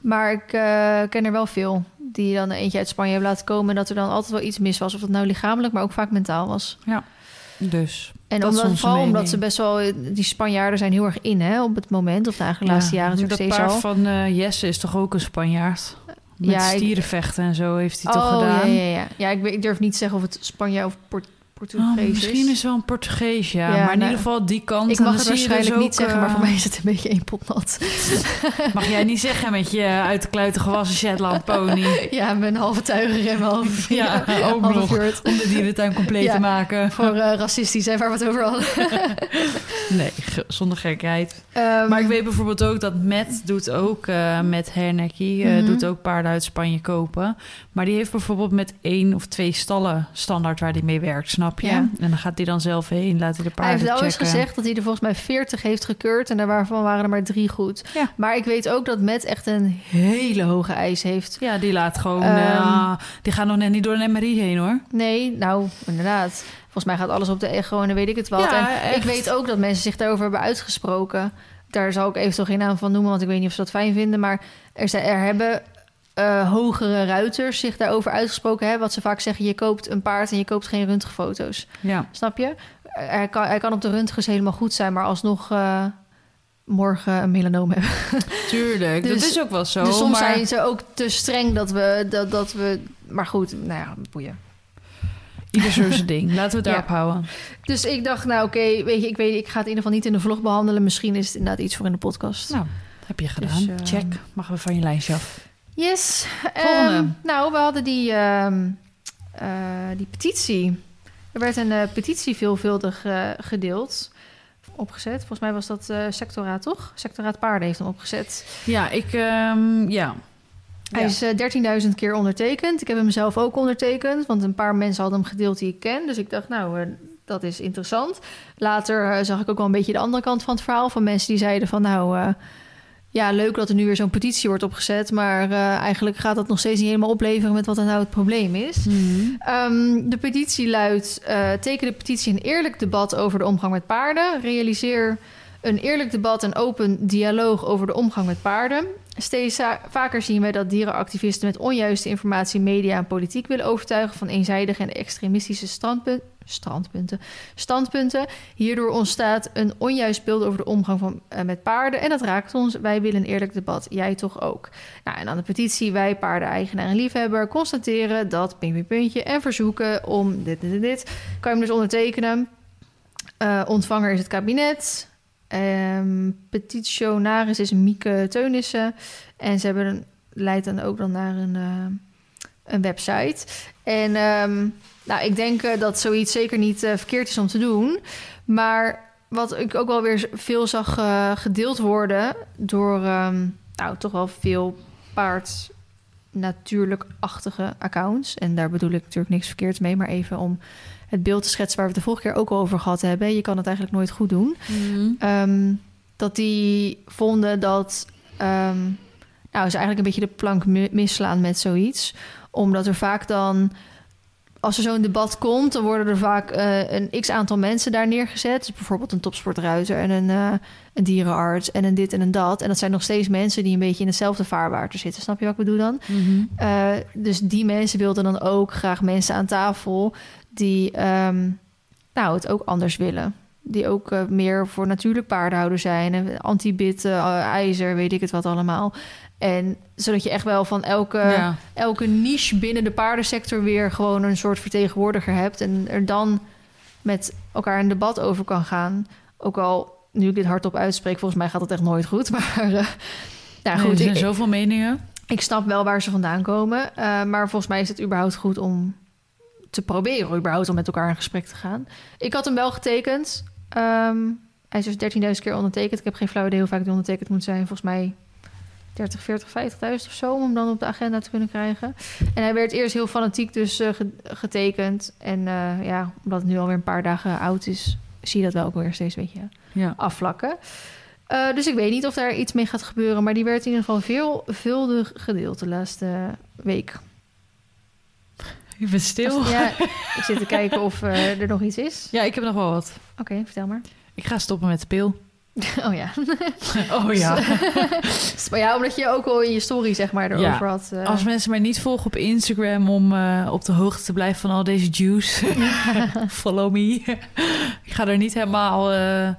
Maar ik eh, ken er wel veel die dan eentje uit Spanje hebben laten komen. En dat er dan altijd wel iets mis was. Of dat nou lichamelijk, maar ook vaak mentaal was. dus. En Dat omdat, vooral omdat ze best wel... Die Spanjaarden zijn heel erg in hè, op het moment. Of eigenlijk de laatste jaren natuurlijk steeds paard al. van eh, Jesse is toch ook een Spanjaard? Met Ja, ik- stierenvechten en zo heeft hij oh, toch gedaan? Ja, ja, ja. ja ik, ik durf niet te zeggen of het Spanje of Port Oh, Portugees misschien is. wel een Portugees, ja. Ja, maar in nou, ieder geval die kant. Ik En mag het waarschijnlijk dus niet ook, zeggen, maar eh, voor mij is het een beetje één pot nat. *laughs* Mag jij niet zeggen met je uit de kluiten gewassen Shetland pony. *laughs* Ja, mijn halve tuiger en mijn halve, *laughs* Ja, ook halve nog. Om de dierentuin compleet Ja. te maken. Voor eh, racistisch, hè, waar we het over hadden. Nee, zonder gekheid. Ehm, Maar ik weet bijvoorbeeld ook dat Matt doet ook, eh met Hernekkie, eh, Mhm. doet ook paarden uit Spanje kopen. Maar die heeft bijvoorbeeld met één of twee stallen standaard waar hij mee werkt, snap je? Ja. En dan gaat hij dan zelf heen, laat hij de hij paarden heeft wel eens gezegd dat hij er volgens mij 40 heeft gekeurd. En daarvan waren er maar drie goed. Ja. Maar ik weet ook dat Matt echt een hele hoge eis heeft. Ja, die laat gewoon, Ehm. eh, die gaan nog net niet door een MRI heen hoor. Nee, nou, inderdaad. Volgens mij gaat alles op de echo en dan weet ik het wel. Ja, en echt. ik weet ook dat mensen zich daarover hebben uitgesproken. Daar zal ik eventueel geen naam van noemen, want ik weet niet of ze dat fijn vinden. Maar er, zijn, er hebben eh, hogere ruiters zich daarover uitgesproken. Hè, wat ze vaak zeggen, je koopt een paard en je koopt geen röntgenfoto's. Ja. Snap je? hij kan, hij kan op de röntgens helemaal goed zijn, maar alsnog eh, morgen een melanoom hebben. *laughs* Tuurlijk, dat Dus- is ook wel zo. dus soms maar zijn ze ook te streng dat we, dat, dat we... Maar goed, nou ja, boeien. ieder zijn *laughs* ding. Laten we het Ja. daarop houden. Dus ik dacht, nou oké, weet je, ik weet, ik ga het in ieder geval niet in de vlog behandelen. Misschien is het inderdaad iets voor in de podcast. Nou, dat heb je gedaan. Dus, eh, Check. Mag we van je lijstje af. Yes. Volgende. Ehm, nou, we hadden die, ehm, eh, die petitie. Er werd een eh, petitie veelvuldig eh, gedeeld, opgezet. Volgens mij was dat Sectoraat, toch? Sectoraat Paarden heeft hem opgezet. Ja, ik... ehm, ja. Hij is eh, 13.000 keer ondertekend. Ik heb hem zelf ook ondertekend, want een paar mensen hadden hem gedeeld die ik ken. Dus ik dacht, nou, dat is interessant. Later zag ik ook wel een beetje de andere kant van het verhaal. Van mensen die zeiden van, nou, ja, leuk dat er nu weer zo'n petitie wordt opgezet. Maar eh, eigenlijk gaat dat nog steeds niet helemaal opleveren met wat er nou het probleem is. Ehm, de petitie luidt: eh, teken de petitie een eerlijk debat over de omgang met paarden. Realiseer een eerlijk debat en open dialoog over de omgang met paarden. Steeds vaker zien wij dat dierenactivisten met onjuiste informatie media en politiek willen overtuigen van eenzijdige en extremistische standpun- standpunten, standpunten. Hierdoor ontstaat een onjuist beeld over de omgang van, eh, met paarden en dat raakt ons. Wij willen een eerlijk debat, jij toch ook. Nou, en aan de petitie wij paardeneigenaar en liefhebber constateren dat en verzoeken om dit, dit, dit, dit. Kan je hem dus ondertekenen. Eh, ontvanger is het kabinet. Ehm petitionaris is Mieke Teunissen. En ze hebben een, leidt dan ook dan naar een, eh, een website. En ehm, nou, ik denk eh, dat zoiets zeker niet eh, verkeerd is om te doen. Maar wat ik ook wel weer veel zag gedeeld worden door ehm, nou, toch wel veel paard natuurlijk-achtige accounts. En daar bedoel ik natuurlijk niks verkeerds mee, maar even om het beeld te schetsen waar we het de vorige keer ook over gehad hebben. Je kan het eigenlijk nooit goed doen. Ehm, dat die vonden dat ehm, nou, ze eigenlijk een beetje de plank mi- misslaan met zoiets. Omdat er vaak dan, als er zo'n debat komt, dan worden er vaak eh, een x aantal mensen daar neergezet. Dus bijvoorbeeld een topsportruiter en een, eh, een dierenarts en een dit en een dat. En dat zijn nog steeds mensen die een beetje in hetzelfde vaarwater zitten. Snap je wat ik bedoel dan? Mhm. Eh, dus die mensen wilden dan ook graag mensen aan tafel die ehm, nou, het ook anders willen. Die ook eh, meer voor natuurlijk paardenhouder zijn. En anti-bit, eh, ijzer, weet ik het wat allemaal. En zodat je echt wel van elke, ja. elke niche binnen de paardensector weer gewoon een soort vertegenwoordiger hebt. En er dan met elkaar een debat over kan gaan. Ook al, nu ik dit hardop uitspreek, volgens mij gaat het echt nooit goed. *laughs* Maar eh, nou Nee, goed, er zijn ik, zoveel meningen. ik snap wel waar ze vandaan komen. maar volgens mij is het überhaupt goed om te proberen, überhaupt om met elkaar in gesprek te gaan. Ik had hem wel getekend. Ehm, hij is dus 13.000 keer ondertekend. Ik heb geen flauw idee hoe vaak die ondertekend moet zijn. Volgens mij 30, 40, 50.000 of zo, om hem dan op de agenda te kunnen krijgen. En hij werd eerst heel fanatiek dus eh, ge- getekend. En eh, ja, omdat het nu alweer een paar dagen oud is, zie je dat wel ook weer steeds een beetje Ja. afvlakken. Eh, dus ik weet niet of daar iets mee gaat gebeuren. Maar die werd in ieder geval veelvuldig gedeeld de laatste week. Je bent stil. Ja, ik zit te kijken of eh, er nog iets is. Ja, ik heb nog wel wat. Oké, vertel maar. Ik ga stoppen met de pil. *laughs* Oh ja. *laughs* Oh ja. *laughs* maar ja, omdat je ook al in je story zeg maar erover Ja. had. eh, Als mensen mij niet volgen op Instagram om eh, op de hoogte te blijven van al deze juice, follow me. ik ga er niet helemaal eh, eh,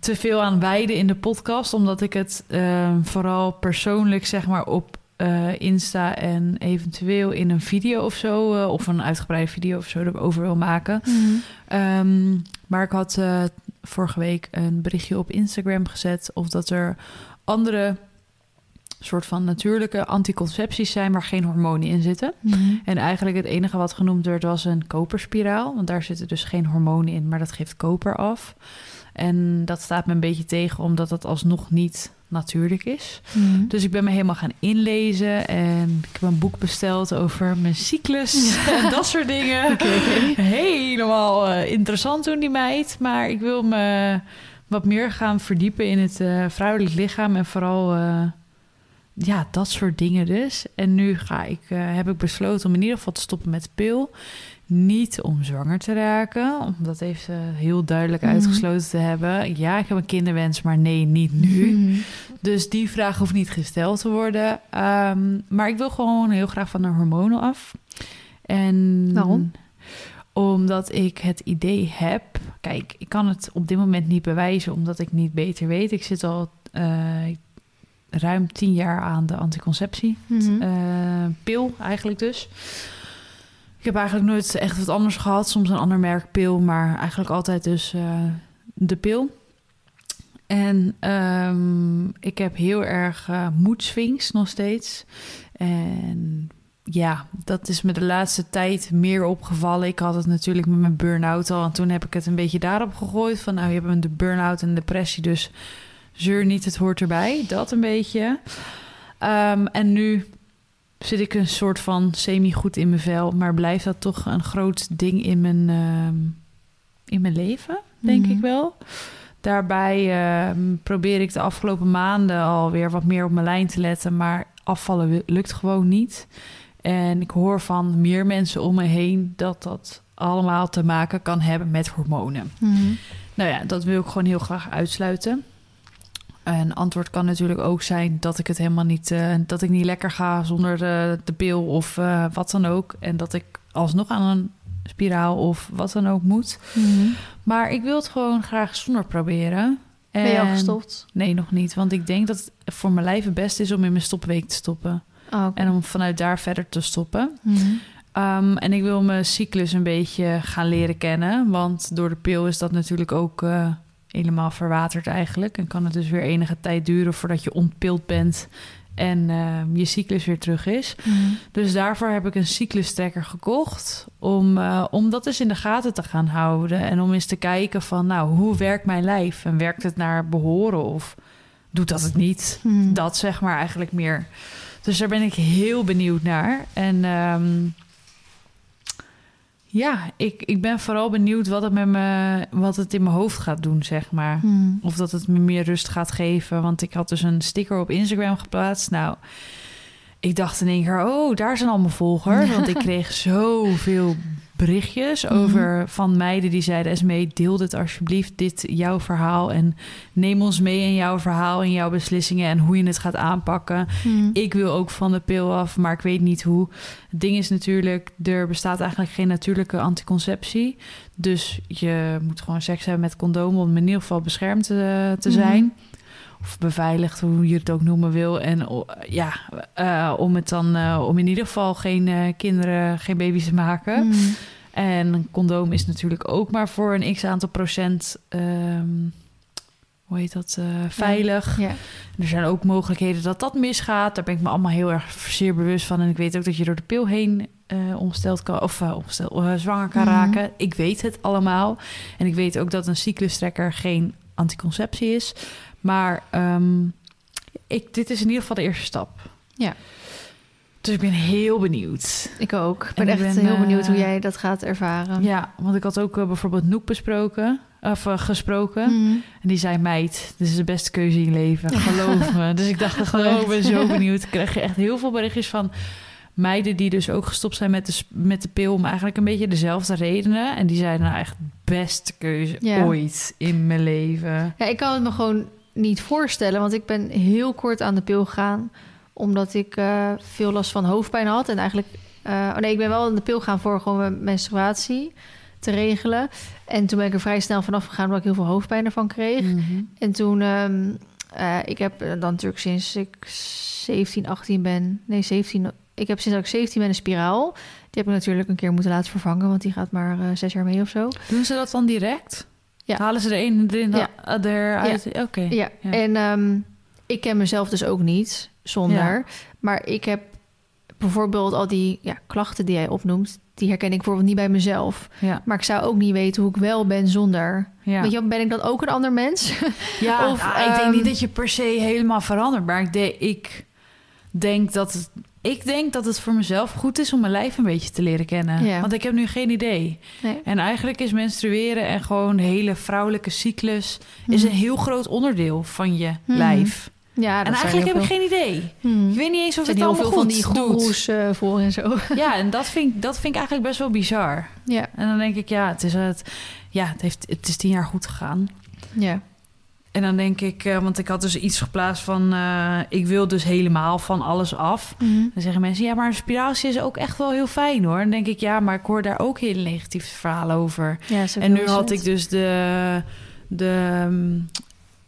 te veel aan wijden in de podcast, omdat ik het eh, vooral persoonlijk zeg maar op eh, Insta en eventueel in een video of zo, eh, of een uitgebreide video of zo erover wil maken. mhm. Ehm, maar ik had eh, vorige week een berichtje op Instagram gezet of dat er andere soort van natuurlijke anticoncepties zijn waar geen hormonen in zitten. Mhm. En eigenlijk het enige wat genoemd werd was een koperspiraal, want daar zitten dus geen hormonen in, maar dat geeft koper af. En dat staat me een beetje tegen omdat het alsnog niet natuurlijk is. Mhm. Dus ik ben me helemaal gaan inlezen en ik heb een boek besteld over mijn cyclus en dat soort dingen. *laughs* Helemaal eh, interessant toen die meid, maar ik wil me wat meer gaan verdiepen in het eh, vrouwelijk lichaam en vooral eh, ja, dat soort dingen dus. En nu ga ik, heb ik besloten om in ieder geval te stoppen met pil. Niet om zwanger te raken, omdat heeft ze heel duidelijk Mhm. uitgesloten te hebben. Ja, ik heb een kinderwens, maar nee, niet nu. Mhm. Dus die vraag hoeft niet gesteld te worden. Ehm, maar ik wil gewoon heel graag van de hormonen af. En Waarom? Omdat ik het idee heb... Kijk, ik kan het op dit moment niet bewijzen... omdat ik niet beter weet. Ik zit al eh, ruim tien jaar aan de anticonceptie. Mhm. Pil eigenlijk dus. Ik heb eigenlijk nooit echt wat anders gehad. Soms een ander merk pil, maar eigenlijk altijd dus eh, de pil. En ehm, ik heb heel erg uh, nog steeds. En ja, dat is me de laatste tijd meer opgevallen. Ik had het natuurlijk met mijn burn-out al. En toen heb ik het een beetje daarop gegooid. Van nou, je hebt een burn-out en depressie. Dus zeur niet, het hoort erbij. Dat een beetje. Um, en nu zit ik een soort van semi-goed in mijn vel. Maar blijft dat toch een groot ding in mijn, uh, in mijn leven, denk Mhm. ik wel. Daarbij uh, probeer ik de afgelopen maanden alweer wat meer op mijn lijn te letten. Maar afvallen lukt gewoon niet. En ik hoor van meer mensen om me heen dat dat allemaal te maken kan hebben met hormonen. Mhm. Nou ja, dat wil ik gewoon heel graag uitsluiten. Een antwoord kan natuurlijk ook zijn dat ik het helemaal niet, uh, dat ik niet lekker ga zonder de, de pil of uh, wat dan ook. En dat ik alsnog aan een spiraal of wat dan ook moet. Mhm. Maar ik wil het gewoon graag zonder proberen. Ben je al En- gestopt? Nee, nog niet. Want ik denk dat het voor mijn lijf het beste is om in mijn stopweek te stoppen. Oh. En om vanuit daar verder te stoppen. Mhm. Um, en ik wil mijn cyclus een beetje gaan leren kennen. Want door de pil is dat natuurlijk ook uh, helemaal verwaterd eigenlijk. En kan het dus weer enige tijd duren voordat je ontpild bent en uh, je cyclus weer terug is. Mhm. Dus daarvoor heb ik een cyclustrekker gekocht. Om, uh, om dat eens in de gaten te gaan houden. En om eens te kijken van, nou, hoe werkt mijn lijf? En werkt het naar behoren of doet dat het niet? Mhm. Dat zeg maar eigenlijk meer. Dus daar ben ik heel benieuwd naar. En um, ja, ik, ik ben vooral benieuwd wat het, met me, wat het in mijn hoofd gaat doen, zeg maar. Mhm. Of dat het me meer rust gaat geven. Want ik had dus een sticker op Instagram geplaatst. Nou, ik dacht in één keer, oh, daar zijn al mijn volgers. *laughs* Want ik kreeg zoveel berichtjes over Mhm. van meiden die zeiden... Esmee, deel dit alsjeblieft, dit jouw verhaal... en neem ons mee in jouw verhaal en jouw beslissingen... en hoe je het gaat aanpakken. Mhm. Ik wil ook van de pil af, maar ik weet niet hoe. Het ding is natuurlijk, er bestaat eigenlijk geen natuurlijke anticonceptie. Dus je moet gewoon seks hebben met condoom... om in ieder geval beschermd uh, te Mhm. zijn... Of beveiligd, hoe je het ook noemen wil. En ja, uh, om het dan uh, om in ieder geval geen uh, kinderen, geen baby's te maken. Mhm. En een condoom is natuurlijk ook maar voor een x aantal procent. Um, hoe heet dat? uh, veilig. Ja. Ja. Er zijn ook mogelijkheden dat dat misgaat. Daar ben ik me allemaal heel erg zeer bewust van. En ik weet ook dat je door de pil heen uh, omsteld kan, of uh, zwanger kan Mhm. raken. Ik weet het allemaal. En ik weet ook dat een cyclustrekker geen anticonceptie is. Maar um, ik, dit is in ieder geval de eerste stap. Ja. Dus ik ben heel benieuwd. Ik ook. Ik ben En echt ik ben, heel benieuwd hoe eh, jij dat gaat ervaren. Ja, want ik had ook uh, bijvoorbeeld Noek besproken. Of uh, gesproken. Mhm. En die zei, meid, dit is de beste keuze in je leven. Geloof me. Dus ik dacht, gewoon, *laughs* ik ben zo benieuwd. Ik kreeg echt heel veel berichtjes van meiden die dus ook gestopt zijn met de, met de pil... om eigenlijk een beetje dezelfde redenen. En die zeiden, nou echt beste keuze Ja. ooit in mijn leven. Ja, ik kan het me gewoon niet voorstellen, want ik ben heel kort aan de pil gegaan omdat ik uh, veel last van hoofdpijn had en eigenlijk, uh, oh nee, ik ben wel aan de pil gaan voor gewoon mijn menstruatie te regelen en toen ben ik er vrij snel vanaf gegaan omdat ik heel veel hoofdpijn ervan kreeg Mhm. en toen, um, uh, ik heb dan natuurlijk sinds ik 17, 18 ben, nee 17, ik heb sinds dat ik 17 ben een spiraal. Die heb ik natuurlijk een keer moeten laten vervangen, want die gaat maar zes jaar mee of zo. Doen ze dat dan direct? Ja. Halen ze er een erin, Ja. ja. eruit? Oké. Ja, Ja. en um, ik ken mezelf dus ook niet zonder. Maar ik heb bijvoorbeeld al die ja, klachten die jij opnoemt, die herken ik bijvoorbeeld niet bij mezelf. Ja. Maar ik zou ook niet weten hoe ik wel ben zonder. Ja. Weet je, ben ik dan ook een ander mens? *laughs* Ja, Of, nou, ik denk ehm, niet dat je per se helemaal verandert. Maar ik, de, ik, denk dat het, ik denk dat het voor mezelf goed is om mijn lijf een beetje te leren kennen. Ja. Want ik heb nu geen idee. Nee. En eigenlijk is menstrueren en gewoon de hele vrouwelijke cyclus... is Mhm. een heel groot onderdeel van je Mhm. lijf. Ja, en eigenlijk heb ik geen idee. Hmm. Ik weet niet eens of Er het heel allemaal veel van die goeroes uh, voor en zo. *laughs* Ja, en dat vind, ik- dat vind ik eigenlijk best wel bizar. ja, En dan denk ik, ja, het is, het, ja, het heeft, het is tien jaar goed gegaan. ja. En dan denk ik, eh, want ik had dus iets geplaatst van... eh, ik wil dus helemaal van alles af. Dan zeggen mensen, ja, maar een spiraaltje is ook echt wel heel fijn hoor. Dan denk ik, ja, maar ik hoor daar ook heel negatieve verhalen over. Ja, En nu had het. ik dus de, de mm,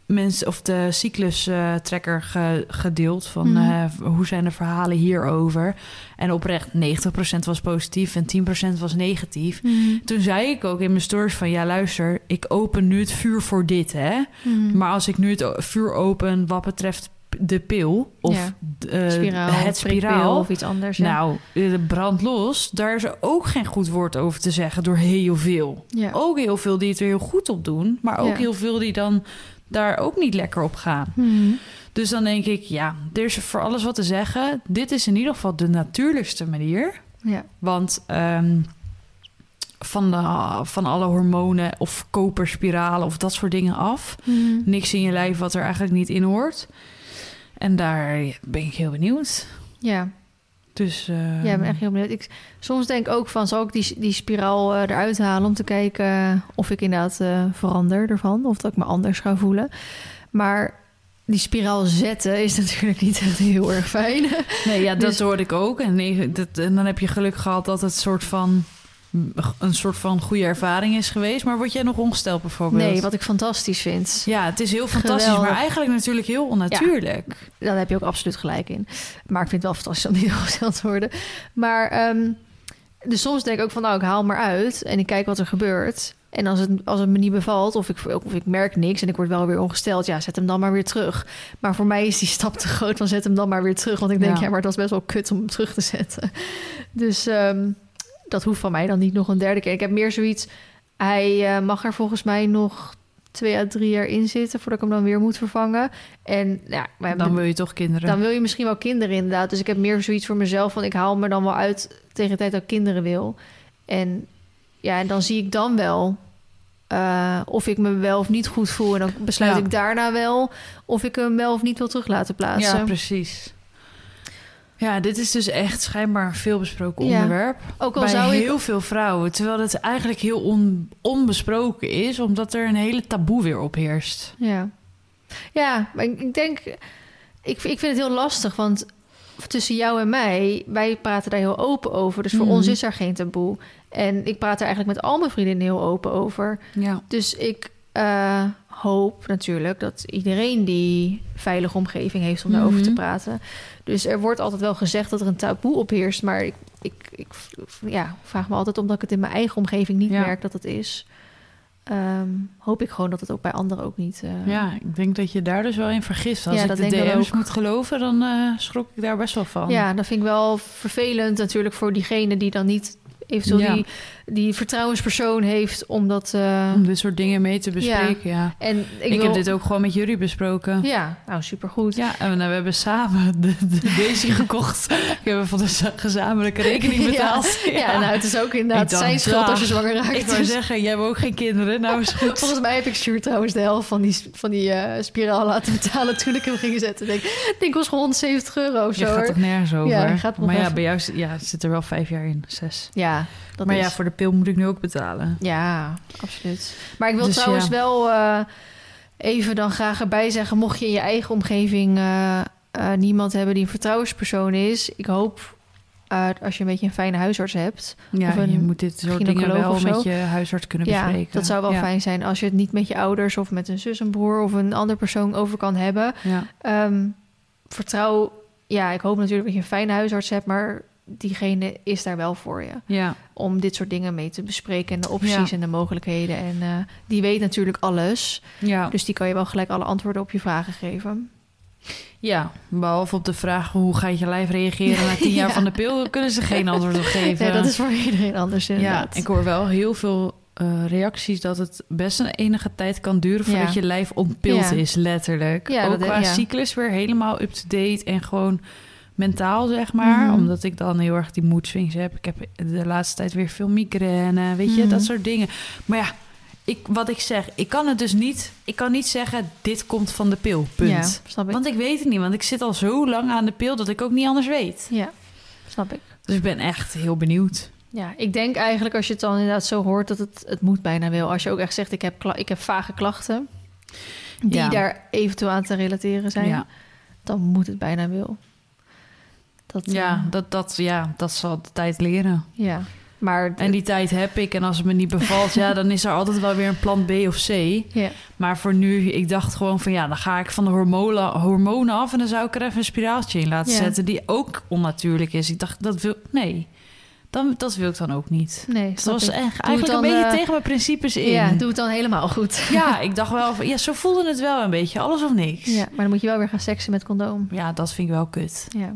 mensen of de cyclustrekker ge, gedeeld van Mhm. eh, hoe zijn de verhalen hierover. En oprecht 90% was positief en 10% was negatief. Mhm. Toen zei ik ook in mijn stories van ja luister, ik open nu het vuur voor dit hè. Mhm. Maar als ik nu het vuur open wat betreft de pil of Ja. eh, spiraal, het spiraal, of iets anders. ja. nou, eh, brand los, daar is er ook geen goed woord over te zeggen door heel veel. ja. Ook heel veel die het er heel goed op doen, maar ook heel veel die dan daar ook niet lekker op gaan. Mhm. Dus dan denk ik, ja, er is voor alles wat te zeggen. Dit is in ieder geval de natuurlijkste manier. ja. Want ehm, van, de, van alle hormonen of koperspiralen of dat soort dingen af. Mhm. Niks in je lijf wat er eigenlijk niet in hoort. En daar ben ik heel benieuwd. ja. Dus Ja, ik ben echt heel benieuwd. Ik, soms denk ik ook van, zal ik die, die spiraal eh, eruit halen... om te kijken of ik inderdaad eh, verander ervan... of dat ik me anders ga voelen. Maar die spiraal zetten is *laughs* natuurlijk niet echt heel erg fijn. Nee, ja, *laughs* dat Dus- hoorde ik ook. En, nee, dat, en dan heb je geluk gehad dat het soort van een soort van goede ervaring is geweest. Maar word jij nog ongesteld bijvoorbeeld? Nee, wat ik fantastisch vind. Ja, het is heel fantastisch, Geweldig. maar eigenlijk natuurlijk heel onnatuurlijk. Daar heb je ook absoluut gelijk in. Maar ik vind het wel fantastisch om niet *laughs* ongesteld te worden. Maar ehm, dus soms denk ik ook van, nou, ik haal maar uit... en ik kijk wat er gebeurt... En als het, als het me niet bevalt of ik, of ik merk niks en ik word wel weer ongesteld, ja, zet hem dan maar weer terug. Maar voor mij is die stap te groot van zet hem dan maar weer terug. Want ik denk, Ja. ja, maar het was best wel kut om hem terug te zetten. Dus ehm, dat hoeft van mij dan niet nog een derde keer. Ik heb meer zoiets, hij eh, mag er volgens mij nog twee à drie jaar in zitten voordat ik hem dan weer moet vervangen. En ja, hebben Dan wil je toch kinderen. dan wil je misschien wel kinderen inderdaad. Dus ik heb meer zoiets voor mezelf van ik haal me dan wel uit tegen de tijd dat ik kinderen wil. En ja, en dan zie ik dan wel eh, of ik me wel of niet goed voel. En dan besluit Ja. ik daarna wel of ik hem wel of niet wil terug laten plaatsen. ja, precies. Ja, dit is dus echt schijnbaar een veelbesproken Ja. onderwerp. Ook al bij zou ik heel veel vrouwen. Terwijl het eigenlijk heel on- onbesproken is, omdat er een hele taboe weer op heerst. Ja, ja maar ik, ik denk... Ik, ik vind het heel lastig, want tussen jou en mij... wij praten daar heel open over. Dus voor Mhm. ons is er geen taboe. En ik praat er eigenlijk met al mijn vriendinnen heel open over. Ja. Dus ik eh, hoop natuurlijk dat iedereen die veilige omgeving heeft om daarover Mhm. te praten. Dus er wordt altijd wel gezegd dat er een taboe op heerst. Maar ik, ik, ik ja, vraag me altijd omdat ik het in mijn eigen omgeving niet Ja. merk dat het is. Ehm, hoop ik gewoon dat het ook bij anderen ook niet. eh, ja, ik denk dat je daar dus wel in vergist. Als Ja, ik de DM's moet geloven, dan eh, schrok ik daar best wel van. Ja, dat vind ik wel vervelend natuurlijk voor diegene die dan niet eventueel Ja. die, die vertrouwenspersoon heeft. Omdat. eh, Om dit soort dingen mee te bespreken, ja. en ik, Ik, wil, heb dit ook gewoon met jullie besproken. Ja, nou supergoed. Ja, en we hebben samen de, de *laughs* Daisy gekocht. Ik heb van de za- gezamenlijke rekening *laughs* betaald. Ja, nou, het is ook inderdaad dacht, zijn schuld als je ja. zwanger raakt. Ik wou Dus zeggen, jij hebt ook geen kinderen. Nou is goed. Volgens mij heb ik Sjoerd trouwens de helft van die, van die eh, spiraal laten betalen toen ik hem ging zetten. Denk, ik denk was gewoon 170 euro of Je zo. gaat hoor. toch nergens over? Ja, gaat maar ja, bij jou ja, zit er wel vijf jaar in. Zes. Ja, dat maar is... ja, voor de pil moet ik nu ook betalen. Ja, absoluut. Maar ik wil Dus trouwens ja. wel eh, even dan graag erbij zeggen... mocht je in je eigen omgeving eh, eh, niemand hebben die een vertrouwenspersoon is... ik hoop als je een beetje een fijne huisarts hebt... Ja, Of een je moet dit soort dingen wel of zo. met je huisarts kunnen Ja, bespreken. dat zou wel ja. fijn zijn als je het niet met je ouders... of met een zus, een broer of een andere persoon over kan hebben... Ja. Ehm, vertrouw, ja, ik hoop natuurlijk dat je een fijne huisarts hebt, maar diegene is daar wel voor je. ja, Om dit soort dingen mee te bespreken en de opties Ja. en de mogelijkheden. En eh, die weet natuurlijk alles. ja. Dus die kan je wel gelijk alle antwoorden op je vragen geven. ja, behalve op de vraag hoe gaat je lijf reageren na tien *laughs* jaar Ja. van de pil, kunnen ze geen antwoord op geven. Nee, dat is voor iedereen anders ja, inderdaad. ik hoor wel heel veel eh, reacties dat het best een enige tijd kan duren voordat Ja. je lijf ontpild Ja. is, letterlijk. Ja, Ook dat- qua ja. cyclus weer helemaal up-to-date en gewoon mentaal, zeg maar. Mhm. Omdat ik dan heel erg die mood swings heb. Ik heb de laatste tijd weer veel migraine, weet je, Mhm. dat soort dingen. Maar ja, ik, wat ik zeg, ik kan het dus niet... Ik kan niet zeggen, dit komt van de pil, punt. Ja, snap ik. Want ik weet het niet, want ik zit al zo lang aan de pil... dat ik ook niet anders weet. Ja, snap ik. Dus ik ben echt heel benieuwd. Ja, ik denk eigenlijk als je het dan inderdaad zo hoort dat het, het moet bijna wel. Als je ook echt zegt, ik heb, ik heb vage klachten. die Ja. daar eventueel aan te relateren zijn, Ja, dan moet het bijna wel. Dat, ja, eh, dat, dat, ja, dat zal de tijd leren. ja. Maar En die tijd heb ik. En als het me niet bevalt, ja, dan is er altijd wel weer een plan B of C. ja. Maar voor nu, ik dacht gewoon van ja, dan ga ik van de hormonen, hormonen af en dan zou ik er even een spiraaltje in laten zetten die ook onnatuurlijk is. Ik dacht dat wil nee, dan, dat wil ik dan ook niet. nee, dat was ik. echt, Doe eigenlijk het een dan, beetje eh, tegen mijn principes in. Ja, doe het dan helemaal goed. Ja, *laughs* ik dacht wel van ja, zo voelde het wel een beetje, alles of niks. Ja, maar dan moet je wel weer gaan seksen met condoom. Ja, dat vind ik wel kut. Ja,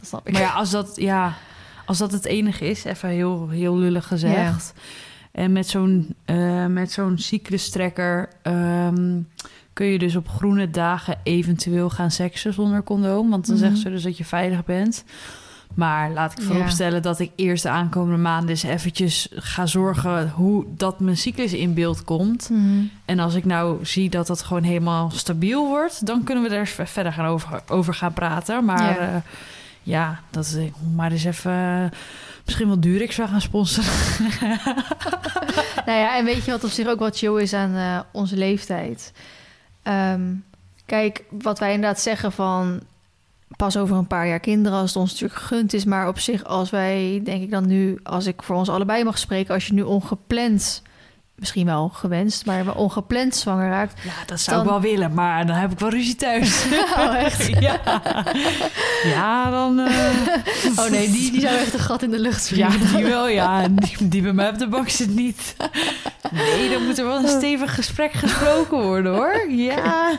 dat snap ik. Maar ja, als dat, ja, als dat het enige is, even heel, heel lullig gezegd. En met zo'n, eh, met zo'n cyclustrekker ehm, kun je dus op groene dagen eventueel gaan seksen zonder condoom. Want dan Mhm. zeggen ze dus dat je veilig bent. Maar laat ik vooropstellen dat ik eerst de aankomende maanden eens eventjes ga zorgen hoe dat mijn cyclus in beeld komt. Mhm. En als ik nou zie dat dat gewoon helemaal stabiel wordt, dan kunnen we daar verder gaan over, over gaan praten. Maar Ja. ja, ja dat is maar eens even eh, misschien wel Durex zou gaan sponsoren. *laughs* Nou ja, en weet je wat op zich ook wat chill is aan eh, onze leeftijd? Ehm, kijk, wat wij inderdaad zeggen van... pas over een paar jaar kinderen als het ons natuurlijk gegund is. Maar op zich, als wij, denk ik dan nu... als ik voor ons allebei mag spreken... als je nu ongepland, misschien wel gewenst... maar wel ongepland zwanger raakt... Ja, dat zou Dan- ik wel willen, maar dan heb ik wel ruzie thuis. *laughs* Oh, echt? *laughs* ja. ja, dan... eh, *laughs* Oh nee, die, die zou echt een gat in de lucht ja, vliegen. die wel, ja. Die, die bij mij op de bank zit niet. Nee, dan moet er wel een stevig gesprek gesproken worden, hoor. Ja.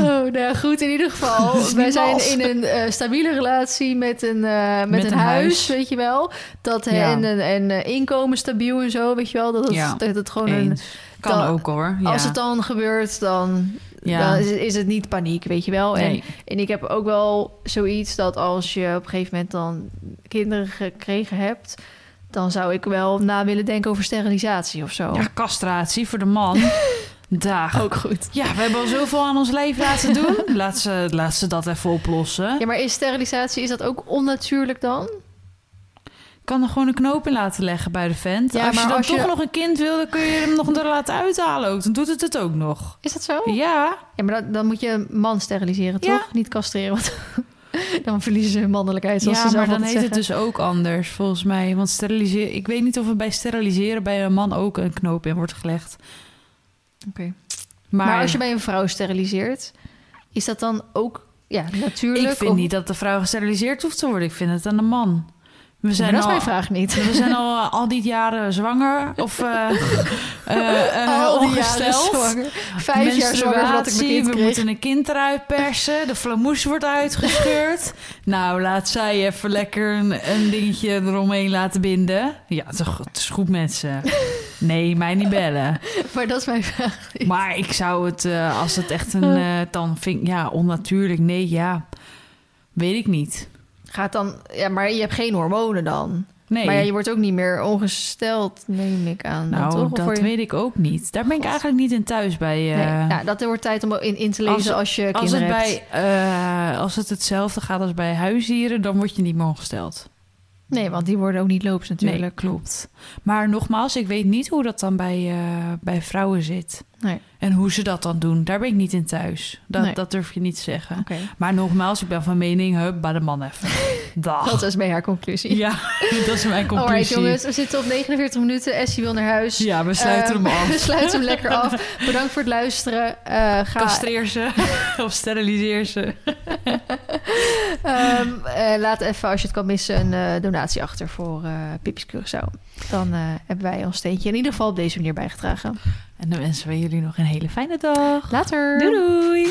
Oh, nou ja, goed, in ieder geval. Wij zijn in een eh, stabiele relatie met een, eh, met Met een, een huis, huis. weet je wel. Dat, Ja. En, en, en inkomen stabiel en zo, weet je wel. Dat het, Ja, *laughs* dat het gewoon een... Kan dan- ook, hoor. Ja. Als het dan gebeurt, dan, Ja. dan is, is het niet paniek, weet je wel. En, Nee. en ik heb ook wel zoiets dat als je op een gegeven moment dan kinderen gekregen hebt... dan zou ik wel na willen denken over sterilisatie of zo. Ja, castratie voor de man. *laughs* Dag. Ook goed. Ja, we hebben al zoveel aan ons leven laten doen. Laat ze, laat ze dat even oplossen. Ja, maar is sterilisatie, is dat ook onnatuurlijk dan? Kan er gewoon een knoop in laten leggen bij de vent. Ja, als je dan als toch je- nog een kind wil, dan kun je hem nog er laten uithalen ook. Dan doet het het ook nog. Is dat zo? Ja, Ja, maar dan, dan moet je man steriliseren, Ja. toch? Niet castreren, want *laughs* dan verliezen ze hun mannelijkheid, zoals ja ze zelf maar dan heet het dus ook anders, volgens mij. Want steriliseren... Ik weet niet of er bij steriliseren bij een man ook een knoop in wordt gelegd. Oké. Maar, Maar, als je bij een vrouw steriliseert, is dat dan ook ja, natuurlijk? ik vind of- niet dat de vrouw gesteriliseerd hoeft te worden. Ik vind het aan de man. We zijn dat is al, mijn vraag niet. We zijn al, al die jaren zwanger of eh *laughs* eh, eh, Al die jaren ongesteld. zwanger. Vijf jaar zwanger ik mijn Menstruatie, kind we kreeg. moeten een kind eruit persen. De flamoes wordt uitgescheurd. *laughs* nou, laat zij even lekker een, een dingetje eromheen laten binden. Ja, het is, goed- het is goed met ze. Nee, mij niet bellen. *laughs* Maar dat is mijn vraag niet. Maar ik zou het, eh, als het echt een... eh, dan vind ik, ja, onnatuurlijk. Nee, ja, weet ik niet. Gaat dan... Ja, maar je hebt geen hormonen dan. Nee. Maar ja, je wordt ook niet meer ongesteld, neem ik aan. nou, toch? Dat je- weet ik ook niet. Daar ben ik God. eigenlijk niet in thuis bij... eh, Nee, nou, dat wordt tijd om in, in te lezen als, Als- je Als het, hebt. bij, eh, als het hetzelfde gaat als bij huisdieren, dan word je niet meer ongesteld. Nee, want die worden ook niet loops natuurlijk. Nee, klopt. Maar nogmaals, ik weet niet hoe dat dan bij, eh, bij vrouwen zit. Nee. En hoe ze dat dan doen. Daar ben ik niet in thuis. Dat, Nee. dat durf je niet te zeggen. Maar nogmaals, ik ben van mening, hup, bij de man even. *laughs* Dag. dat is bij haar conclusie. Ja, dat is mijn conclusie. *laughs* Alright jongens, we zitten op 49 minuten. Essie wil naar huis. Ja, we sluiten Ehm, hem af. *laughs* We sluiten hem lekker af. Bedankt voor het luisteren. Eh, ga, Castreer ze of steriliseer ze. ehm, eh, laat even, als je het kan missen, een eh, donatie achter voor eh Pipi's Curaçao dan eh, hebben wij ons steentje in ieder geval op deze manier bijgedragen. En dan wensen we jullie nog een hele fijne dag. Later. doei.